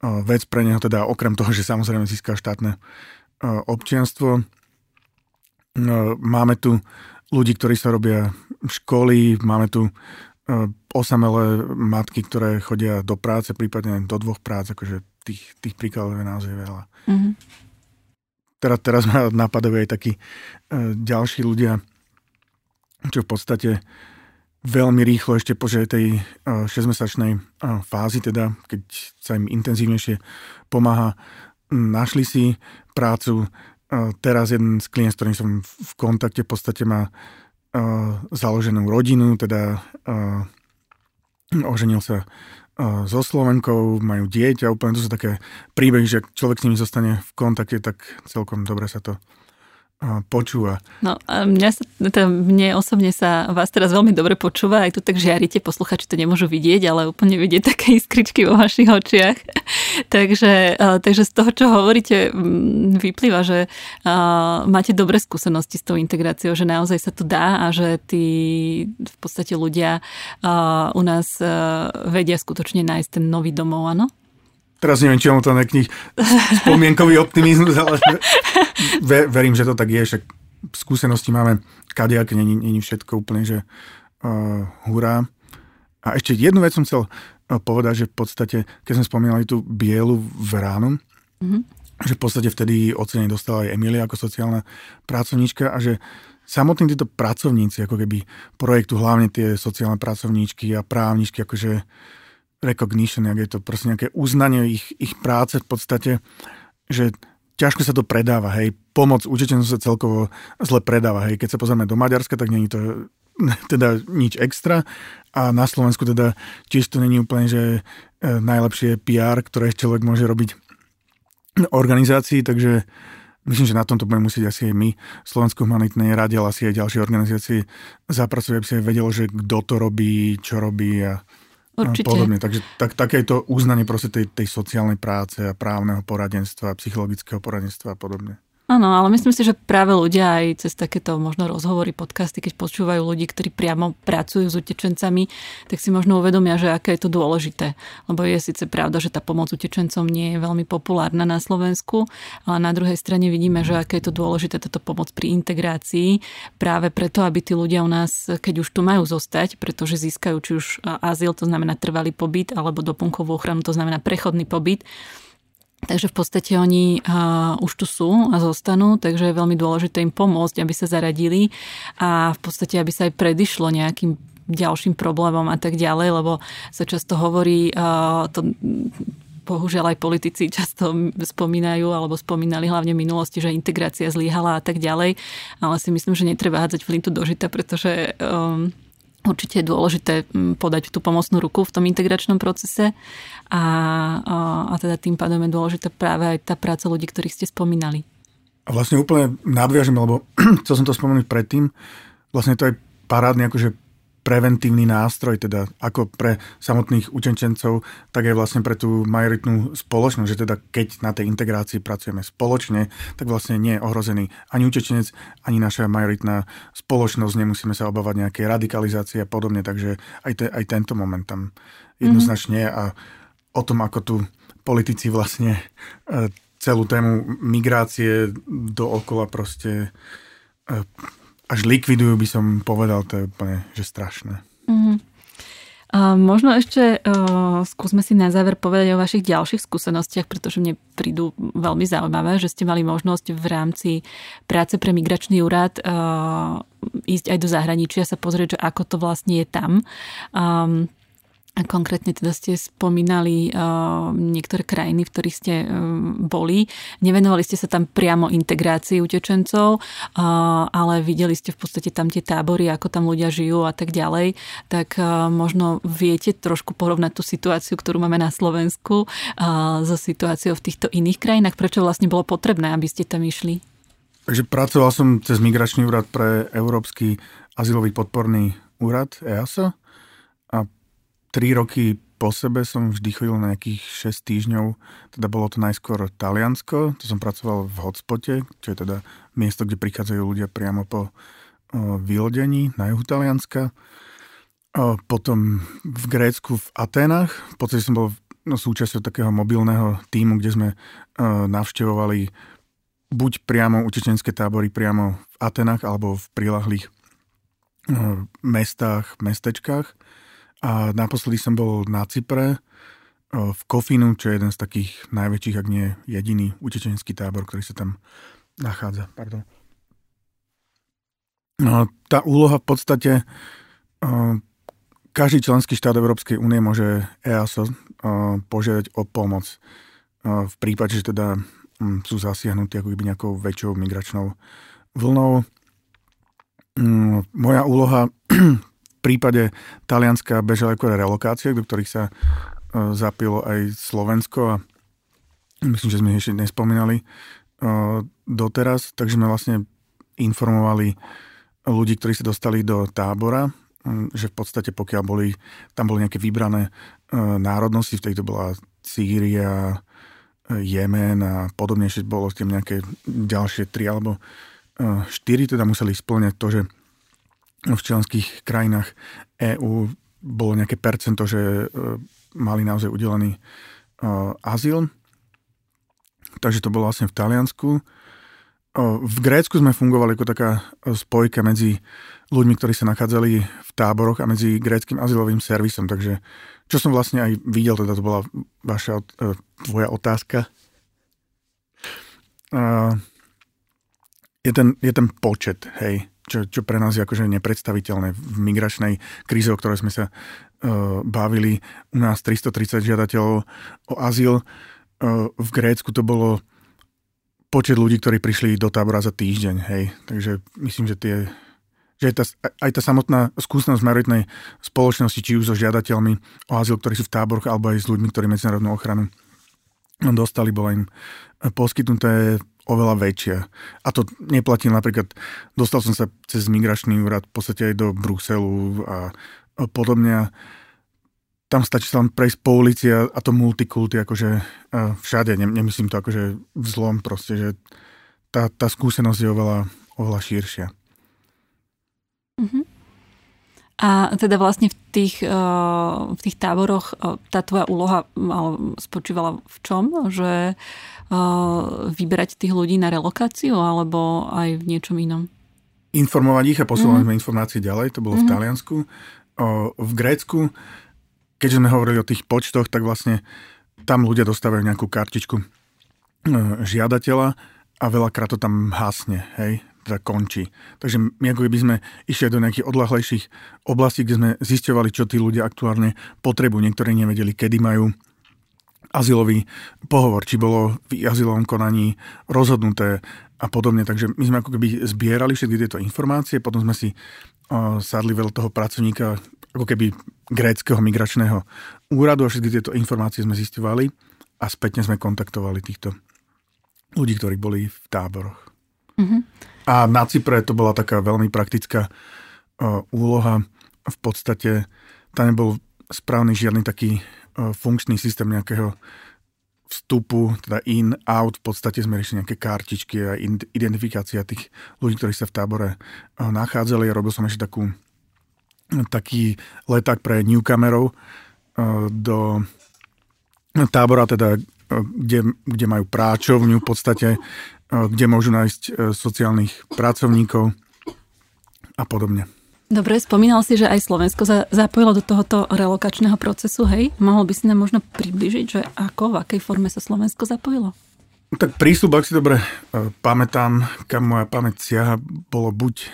vec pre neho, teda okrem toho, že samozrejme získa štátne občianstvo. Máme tu ľudí, ktorí sa robia školy, máme tu osamelé matky, ktoré chodia do práce, prípadne do dvoch prác, akože tých, tých príkladov je naozaj veľa. Mm-hmm. Teraz, teraz ma napadajú aj takí uh, ďalší ľudia, čo v podstate veľmi rýchlo ešte po tej uh, 6-mesačnej uh, fázi, teda keď sa im intenzívnejšie pomáha, našli si prácu. Uh, teraz jeden z klient, s ktorým som v kontakte, v podstate má založenú rodinu, teda oženil sa so Slovenkou, majú dieťa, úplne to sú také príbehy, že človek s nimi zostane v kontakte, tak celkom dobre sa to počúva. No a mňa sa, teda mne osobne sa vás teraz veľmi dobre počúva, aj tu tak žiarite, posluchači to nemôžu vidieť, ale úplne vidieť také iskričky vo vašich očiach. takže, takže z toho, čo hovoríte, vyplýva, že máte dobré skúsenosti s tou integráciou, že naozaj sa to dá a že tí v podstate ľudia u nás vedia skutočne nájsť ten nový domov, áno? Teraz neviem, či mám to nejaký spomienkový optimizmus, ale ver, verím, že to tak je, však skúsenosti máme kadejaké, není, není všetko úplne, že uh, hurá. A ešte jednu vec som chcel uh, povedať, že v podstate, keď sme spomínali tú bielu ránu, mm-hmm. že v podstate vtedy ocenenie dostala aj Emilia ako sociálna pracovníčka a že samotní títo pracovníci, ako keby projektu, hlavne tie sociálne pracovníčky a právničky, akože recognition, jak je to proste nejaké uznanie ich, ich práce v podstate, že ťažko sa to predáva, hej. Pomoc utečencom sa celkovo zle predáva, hej. Keď sa pozrieme do Maďarska, tak není to teda nič extra a na Slovensku teda tiež to není úplne, že e, najlepšie PR, ktoré človek môže robiť organizácii, takže myslím, že na tomto budeme musieť asi aj my, Slovensko humanitnej rade, ale asi aj ďalšie organizácie zapracovať, aby sa vedelo, že kto to robí, čo robí a Určite. podobne. Takže tak, takéto uznanie proste tej, tej sociálnej práce a právneho poradenstva, psychologického poradenstva a podobne. Áno, ale myslím si, že práve ľudia aj cez takéto možno rozhovory, podcasty, keď počúvajú ľudí, ktorí priamo pracujú s utečencami, tak si možno uvedomia, že aké je to dôležité. Lebo je síce pravda, že tá pomoc utečencom nie je veľmi populárna na Slovensku, ale na druhej strane vidíme, že aké je to dôležité táto pomoc pri integrácii práve preto, aby tí ľudia u nás, keď už tu majú zostať, pretože získajú či už azyl, to znamená trvalý pobyt, alebo doplnkovú ochranu, to znamená prechodný pobyt, Takže v podstate oni uh, už tu sú a zostanú, takže je veľmi dôležité im pomôcť, aby sa zaradili a v podstate, aby sa aj predišlo nejakým ďalším problémom a tak ďalej, lebo sa často hovorí, uh, to bohužiaľ aj politici často spomínajú alebo spomínali hlavne v minulosti, že integrácia zlyhala a tak ďalej, ale si myslím, že netreba hádzať flintu do žita, pretože um, Určite je dôležité mm, podať tú pomocnú ruku v tom integračnom procese a, a, a teda tým pádom je dôležitá práve aj tá práca ľudí, ktorých ste spomínali. A vlastne úplne nadviažem, lebo chcel som to spomenúť predtým, vlastne to je parádny akože preventívny nástroj, teda ako pre samotných učenčencov, tak aj vlastne pre tú majoritnú spoločnosť, že teda keď na tej integrácii pracujeme spoločne, tak vlastne nie je ohrozený ani utečenec, ani naša majoritná spoločnosť, nemusíme sa obávať nejaké radikalizácie a podobne, takže aj, te, aj tento moment tam jednoznačne mm-hmm. a o tom, ako tu politici vlastne e, celú tému migrácie dookola proste e, až likvidujú, by som povedal, to je úplne, že strašné. Mm-hmm. A možno ešte uh, skúsme si na záver povedať o vašich ďalších skúsenostiach, pretože mne prídu veľmi zaujímavé, že ste mali možnosť v rámci práce pre migračný úrad uh, ísť aj do zahraničia sa pozrieť, že ako to vlastne je tam. Um, Konkrétne teda ste spomínali uh, niektoré krajiny, v ktorých ste uh, boli. Nevenovali ste sa tam priamo integrácii utečencov, uh, ale videli ste v podstate tam tie tábory, ako tam ľudia žijú a tak ďalej. Tak uh, možno viete trošku porovnať tú situáciu, ktorú máme na Slovensku uh, so situáciou v týchto iných krajinách. Prečo vlastne bolo potrebné, aby ste tam išli? Takže pracoval som cez Migračný úrad pre Európsky azylový podporný úrad EASO tri roky po sebe som vždy chodil na nejakých 6 týždňov, teda bolo to najskôr Taliansko, to som pracoval v hotspote, čo je teda miesto, kde prichádzajú ľudia priamo po o, vylodení na juhu Talianska. Potom v Grécku v Atenách, v podstate som bol no, súčasťou takého mobilného týmu, kde sme navštevovali buď priamo utečenské tábory priamo v Atenách alebo v prilahlých o, mestách, mestečkách a naposledy som bol na Cypre, v Kofinu, čo je jeden z takých najväčších, ak nie jediný utečenský tábor, ktorý sa tam nachádza. Pardon. No, tá úloha v podstate každý členský štát Európskej únie môže EASO požiadať o pomoc v prípade, že teda sú zasiahnutí ako nejakou väčšou migračnou vlnou. Moja úloha prípade Talianska bežala ako relokácie, do ktorých sa e, zapilo aj Slovensko a myslím, že sme ešte nespomínali e, doteraz, takže sme vlastne informovali ľudí, ktorí sa dostali do tábora, že v podstate pokiaľ boli, tam boli nejaké vybrané národnosti, v tejto bola Sýria, Jemen a podobne, ešte bolo tým nejaké ďalšie tri alebo štyri, teda museli splňať to, že v členských krajinách EÚ bolo nejaké percento, že mali naozaj udelený azyl. Takže to bolo vlastne v Taliansku. V Grécku sme fungovali ako taká spojka medzi ľuďmi, ktorí sa nachádzali v táboroch a medzi gréckým azylovým servisom. Takže čo som vlastne aj videl, teda to bola vaša, e, tvoja otázka. Je ten, je ten počet, hej, čo, čo pre nás je akože nepredstaviteľné v migračnej kríze, o ktorej sme sa uh, bavili. U nás 330 žiadateľov o azyl. Uh, v Grécku to bolo počet ľudí, ktorí prišli do tábora za týždeň, hej. Takže myslím, že tie že aj tá, aj tá samotná skúsenosť majoritnej spoločnosti, či už so žiadateľmi o azyl, ktorí sú v táboroch, alebo aj s ľuďmi, ktorí medzinárodnú ochranu dostali, bola im poskytnuté oveľa väčšia. A to neplatí napríklad, dostal som sa cez migračný úrad v podstate aj do Bruselu a podobne. Tam stačí sa len prejsť po ulici a, a to multikulty akože všade, nemyslím to akože vzlom proste, že tá, tá skúsenosť je oveľa, oveľa širšia. Uh-huh. A teda vlastne v tých, eh, v tých táboroch eh, tá tvoja úloha spočívala v čom? Že eh, vyberať tých ľudí na relokáciu alebo aj v niečom inom? Informovať ich a posúvať mm. informácie ďalej, to bolo mm. v mhm. Taliansku. V Grécku, keďže sme hovorili o tých počtoch, tak vlastne tam ľudia dostávajú nejakú kartičku žiadateľa a veľakrát to tam hasne, hej teda končí. Takže my ako by sme išli do nejakých odlahlejších oblastí, kde sme zisťovali, čo tí ľudia aktuálne potrebujú. Niektorí nevedeli, kedy majú azylový pohovor, či bolo v azylovom konaní rozhodnuté a podobne. Takže my sme ako keby zbierali všetky tieto informácie, potom sme si sadli veľa toho pracovníka ako keby gréckého migračného úradu a všetky tieto informácie sme zistovali a spätne sme kontaktovali týchto ľudí, ktorí boli v táboroch. Mm-hmm. A na Cypre to bola taká veľmi praktická uh, úloha. V podstate tam nebol správny žiadny taký uh, funkčný systém nejakého vstupu, teda in, out, v podstate sme riešili nejaké kartičky a identifikácia tých ľudí, ktorí sa v tábore uh, nachádzali. Robil som ešte takú, taký leták pre newcomerov do tábora, teda kde, kde majú práčovňu v podstate, kde môžu nájsť e, sociálnych pracovníkov a podobne. Dobre, spomínal si, že aj Slovensko sa zapojilo do tohoto relokačného procesu, hej? Mohol by si nám možno približiť, že ako, v akej forme sa Slovensko zapojilo? Tak prísľub, ak si dobre e, pamätám, kam moja pamäť siaha, bolo buď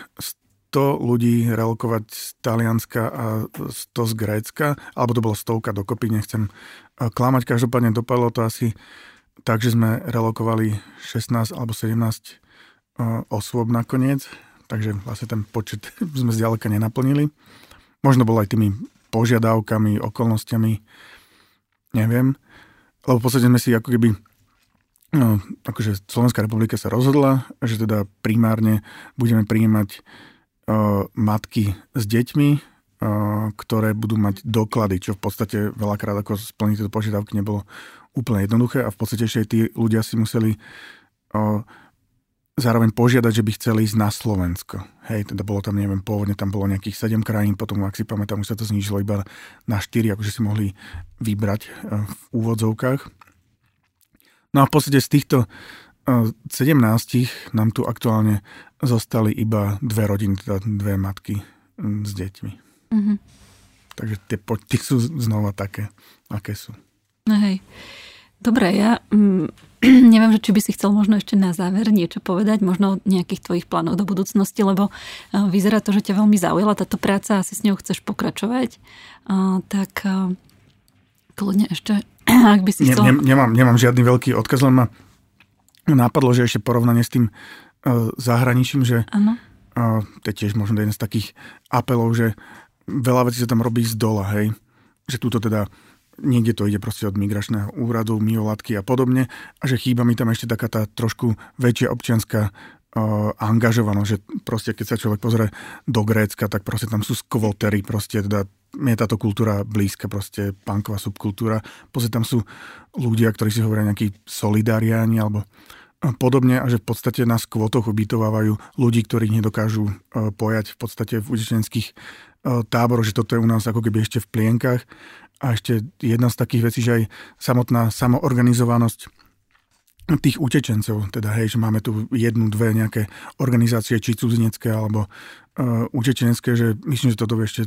100 ľudí relokovať z Talianska a 100 z Grécka, alebo to bolo stovka dokopy, nechcem e, klamať, každopádne dopadlo to asi Takže sme relokovali 16 alebo 17 uh, osôb nakoniec, takže vlastne ten počet sme zďaleka nenaplnili. Možno bol aj tými požiadavkami, okolnostiami, neviem. Lebo v podstate sme si ako keby no, akože Slovenská republika sa rozhodla, že teda primárne budeme prijímať uh, matky s deťmi, uh, ktoré budú mať doklady, čo v podstate veľakrát ako splniť tieto požiadavky nebolo úplne jednoduché a v podstate ešte aj tí ľudia si museli o, zároveň požiadať, že by chceli ísť na Slovensko. Hej, teda bolo tam, neviem, pôvodne tam bolo nejakých 7 krajín, potom, ak si pamätám, už sa to znížilo iba na 4, akože si mohli vybrať e, v úvodzovkách. No a v podstate z týchto 17 e, nám tu aktuálne zostali iba dve rodiny, teda dve matky s deťmi. Mm-hmm. Takže tie počty sú znova také, aké sú. No hej. Dobre, ja mm, neviem, že či by si chcel možno ešte na záver niečo povedať, možno o nejakých tvojich plánoch do budúcnosti, lebo uh, vyzerá to, že ťa veľmi zaujala táto práca a asi s ňou chceš pokračovať. Uh, tak uh, kľudne ešte, ak by si chcel... Ne, ne, nemám, nemám žiadny veľký odkaz, len ma napadlo, že ešte porovnanie s tým zahraničím, že ano. to je tiež možno jeden z takých apelov, že veľa vecí sa tam robí z dola, hej. Že túto teda niekde to ide proste od migračného úradu, miolatky a podobne a že chýba mi tam ešte taká tá trošku väčšia občianská angažovanosť, že proste keď sa človek pozrie do Grécka, tak proste tam sú skvotery, proste teda je táto kultúra blízka, proste punková subkultúra. Proste tam sú ľudia, ktorí si hovoria nejakí solidariáni alebo podobne a že v podstate na skvotoch ubytovávajú ľudí, ktorí nedokážu pojať v podstate v utečenských táboroch, že toto je u nás ako keby ešte v plienkach. A ešte jedna z takých vecí, že aj samotná samoorganizovanosť tých utečencov, teda hej, že máme tu jednu, dve nejaké organizácie, či cudzinecké alebo uh, utečenecké, že myslím, že toto ešte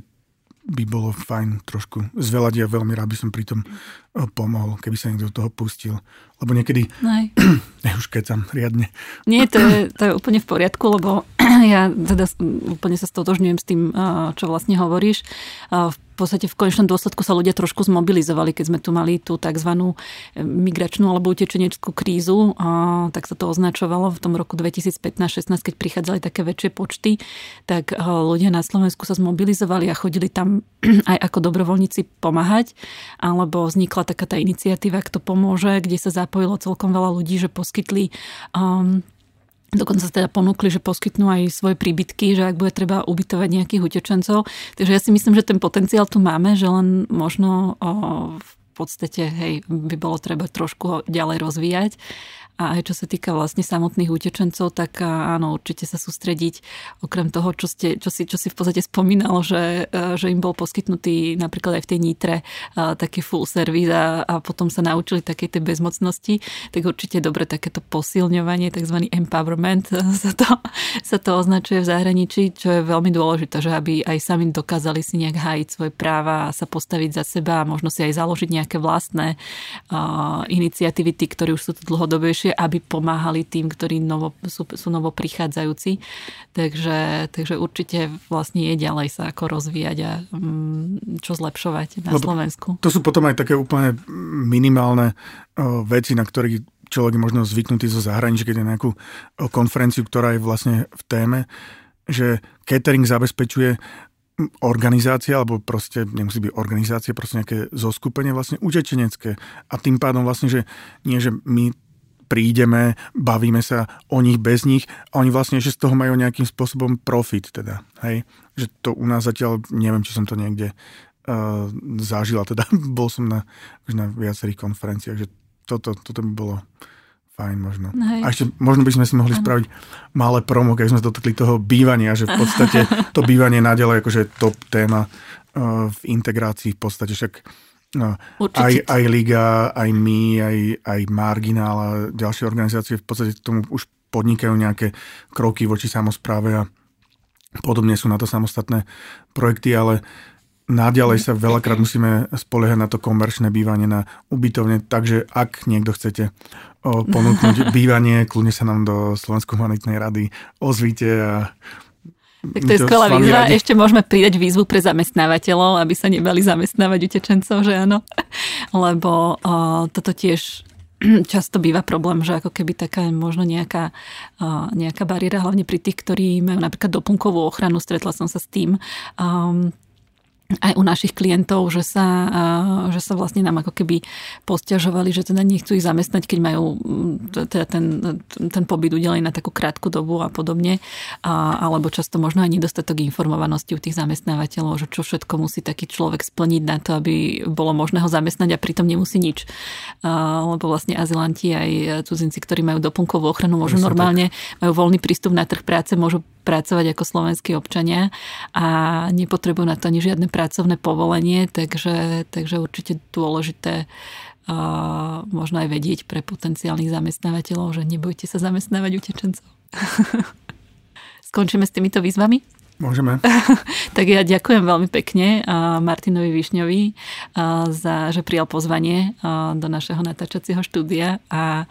by bolo fajn trošku zvelať a veľmi rád by som pri tom uh, pomohol, keby sa niekto do toho pustil. Lebo niekedy, ne, už keď tam riadne. Nie, to je, to je úplne v poriadku, lebo ja teda úplne sa stotožňujem s tým, uh, čo vlastne hovoríš. V podstate v konečnom dôsledku sa ľudia trošku zmobilizovali, keď sme tu mali tú tzv. migračnú alebo utečeneckú krízu, a tak sa to označovalo v tom roku 2015-16, keď prichádzali také väčšie počty, tak ľudia na Slovensku sa zmobilizovali a chodili tam aj ako dobrovoľníci pomáhať, alebo vznikla taká tá iniciatíva, kto pomôže, kde sa zapojilo celkom veľa ľudí, že poskytli um, Dokonca sa teda ponúkli, že poskytnú aj svoje príbytky, že ak bude treba ubytovať nejakých utečencov. Takže ja si myslím, že ten potenciál tu máme, že len možno o, v podstate hej, by bolo treba trošku ho ďalej rozvíjať. A aj čo sa týka vlastne samotných utečencov, tak áno, určite sa sústrediť okrem toho, čo, ste, čo, si, čo si v podstate spomínal, že, že im bol poskytnutý napríklad aj v tej Nitre taký full service a, a potom sa naučili takej tej bezmocnosti, tak určite dobre takéto posilňovanie, tzv. empowerment sa to, sa to označuje v zahraničí, čo je veľmi dôležité, že aby aj sami dokázali si nejak hájiť svoje práva a sa postaviť za seba a možno si aj založiť nejaké vlastné uh, iniciatívy, tí, ktorí už sú tu dlhodobejšie lepšie, aby pomáhali tým, ktorí novo, sú, sú novo prichádzajúci. Takže, takže určite vlastne je ďalej sa ako rozvíjať a mm, čo zlepšovať na Lebo Slovensku. To sú potom aj také úplne minimálne o, veci, na ktorých človek je možno zvyknutý zo zahraničia, keď je nejakú konferenciu, ktorá je vlastne v téme, že catering zabezpečuje organizácia, alebo proste nemusí byť organizácia, proste nejaké zoskupenie vlastne utečenecké. A tým pádom vlastne, že nie, že my prídeme, bavíme sa o nich bez nich a oni vlastne že z toho majú nejakým spôsobom profit teda, hej. Že to u nás zatiaľ, neviem, či som to niekde uh, zažila, teda bol som na, na viacerých konferenciách, že toto, toto by bolo fajn možno. Hej. A ešte možno by sme si mohli ano. spraviť malé promo, keď sme dotkli toho bývania, že v podstate to bývanie naďalej akože top téma uh, v integrácii v podstate však No, aj, aj Liga, aj my, aj, aj Marginál a ďalšie organizácie v podstate tomu už podnikajú nejaké kroky voči samozpráve a podobne sú na to samostatné projekty, ale naďalej sa veľakrát musíme spoliehať na to komerčné bývanie na ubytovne, takže ak niekto chcete ponúknuť bývanie, kľudne sa nám do Slovenskej humanitnej rady ozvite a tak to je skvelá výzva. Radi. Ešte môžeme pridať výzvu pre zamestnávateľov, aby sa nebali zamestnávať utečencov, že áno. Lebo o, toto tiež často býva problém, že ako keby taká možno nejaká, nejaká bariéra, hlavne pri tých, ktorí majú napríklad doplnkovú ochranu, stretla som sa s tým, um, aj u našich klientov, že sa, že sa vlastne nám ako keby posťažovali, že teda nechcú ich zamestnať, keď majú teda ten, ten pobyt udelený na takú krátku dobu a podobne. A, alebo často možno aj nedostatok informovanosti u tých zamestnávateľov, že čo všetko musí taký človek splniť na to, aby bolo možné ho zamestnať a pritom nemusí nič. A, lebo vlastne azylanti aj cudzinci, ktorí majú doplnkovú ochranu, môžu normálne, majú voľný prístup na trh práce, môžu pracovať ako slovenskí občania a nepotrebujú na to ani žiadne pracovné povolenie, takže, takže určite dôležité uh, možno aj vedieť pre potenciálnych zamestnávateľov, že nebojte sa zamestnávať utečencov. Skončíme s týmito výzvami? Môžeme. tak ja ďakujem veľmi pekne Martinovi Višňovi za, že prijal pozvanie do našeho natáčacieho štúdia a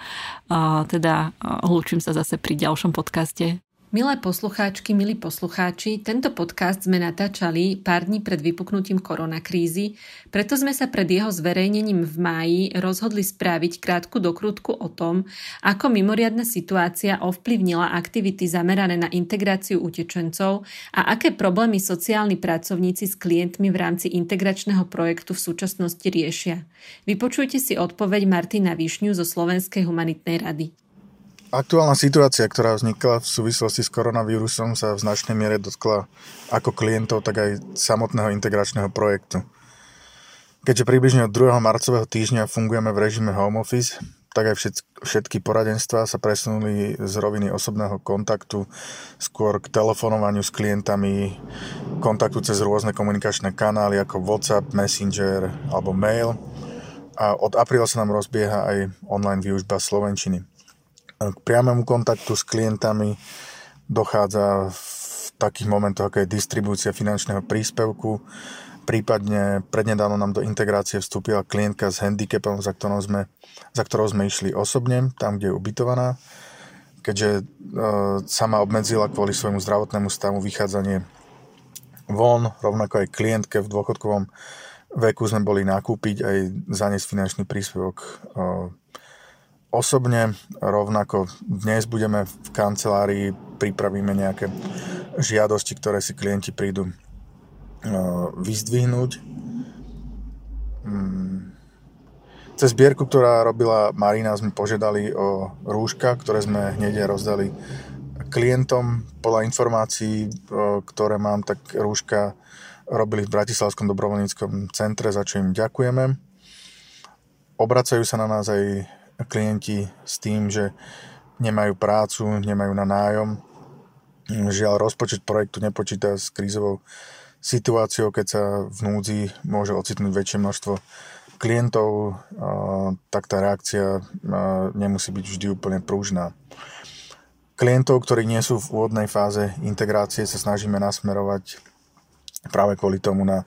teda hlúčim sa zase pri ďalšom podcaste Milé poslucháčky, milí poslucháči, tento podcast sme natáčali pár dní pred vypuknutím koronakrízy, preto sme sa pred jeho zverejnením v máji rozhodli spraviť krátku dokrutku o tom, ako mimoriadna situácia ovplyvnila aktivity zamerané na integráciu utečencov a aké problémy sociálni pracovníci s klientmi v rámci integračného projektu v súčasnosti riešia. Vypočujte si odpoveď Martina Višňu zo Slovenskej humanitnej rady. Aktuálna situácia, ktorá vznikla v súvislosti s koronavírusom, sa v značnej miere dotkla ako klientov, tak aj samotného integračného projektu. Keďže približne od 2. marcového týždňa fungujeme v režime home office, tak aj všetky poradenstva sa presunuli z roviny osobného kontaktu skôr k telefonovaniu s klientami, kontaktu cez rôzne komunikačné kanály ako WhatsApp, Messenger alebo mail. A od apríla sa nám rozbieha aj online výužba slovenčiny. K priamému kontaktu s klientami dochádza v takých momentoch, ako je distribúcia finančného príspevku, prípadne prednedávno nám do integrácie vstúpila klientka s handicapom, za ktorou sme, za ktorou sme išli osobne, tam, kde je ubytovaná, keďže e, sama obmedzila kvôli svojmu zdravotnému stavu vychádzanie von, rovnako aj klientke v dôchodkovom veku sme boli nakúpiť aj zaniesť finančný príspevok e, osobne. Rovnako dnes budeme v kancelárii, pripravíme nejaké žiadosti, ktoré si klienti prídu uh, vyzdvihnúť. Mm. Cez zbierku, ktorá robila Marina, sme požiadali o rúška, ktoré sme hneď rozdali klientom. Podľa informácií, uh, ktoré mám, tak rúška robili v Bratislavskom dobrovoľníckom centre, za čo im ďakujeme. Obracajú sa na nás aj klienti s tým, že nemajú prácu, nemajú na nájom. Žiaľ, rozpočet projektu nepočíta s krízovou situáciou, keď sa v núdzi môže ocitnúť väčšie množstvo klientov, tak tá reakcia nemusí byť vždy úplne prúžná. Klientov, ktorí nie sú v úvodnej fáze integrácie, sa snažíme nasmerovať práve kvôli tomu na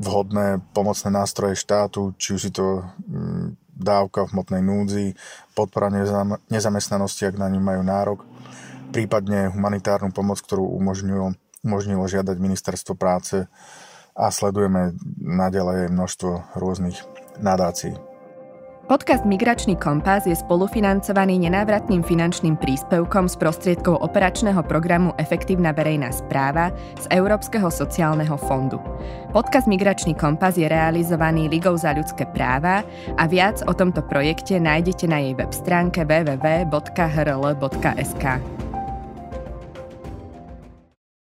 vhodné pomocné nástroje štátu, či už si to dávka v hmotnej núdzi, podpora nezamestnanosti, ak na ňu majú nárok, prípadne humanitárnu pomoc, ktorú umožnilo, umožnilo žiadať ministerstvo práce a sledujeme naďalej množstvo rôznych nadácií. Podcast Migračný kompas je spolufinancovaný nenávratným finančným príspevkom z prostriedkov operačného programu Efektívna verejná správa z Európskeho sociálneho fondu. Podcast Migračný kompas je realizovaný Ligou za ľudské práva a viac o tomto projekte nájdete na jej web stránke www.hrl.sk.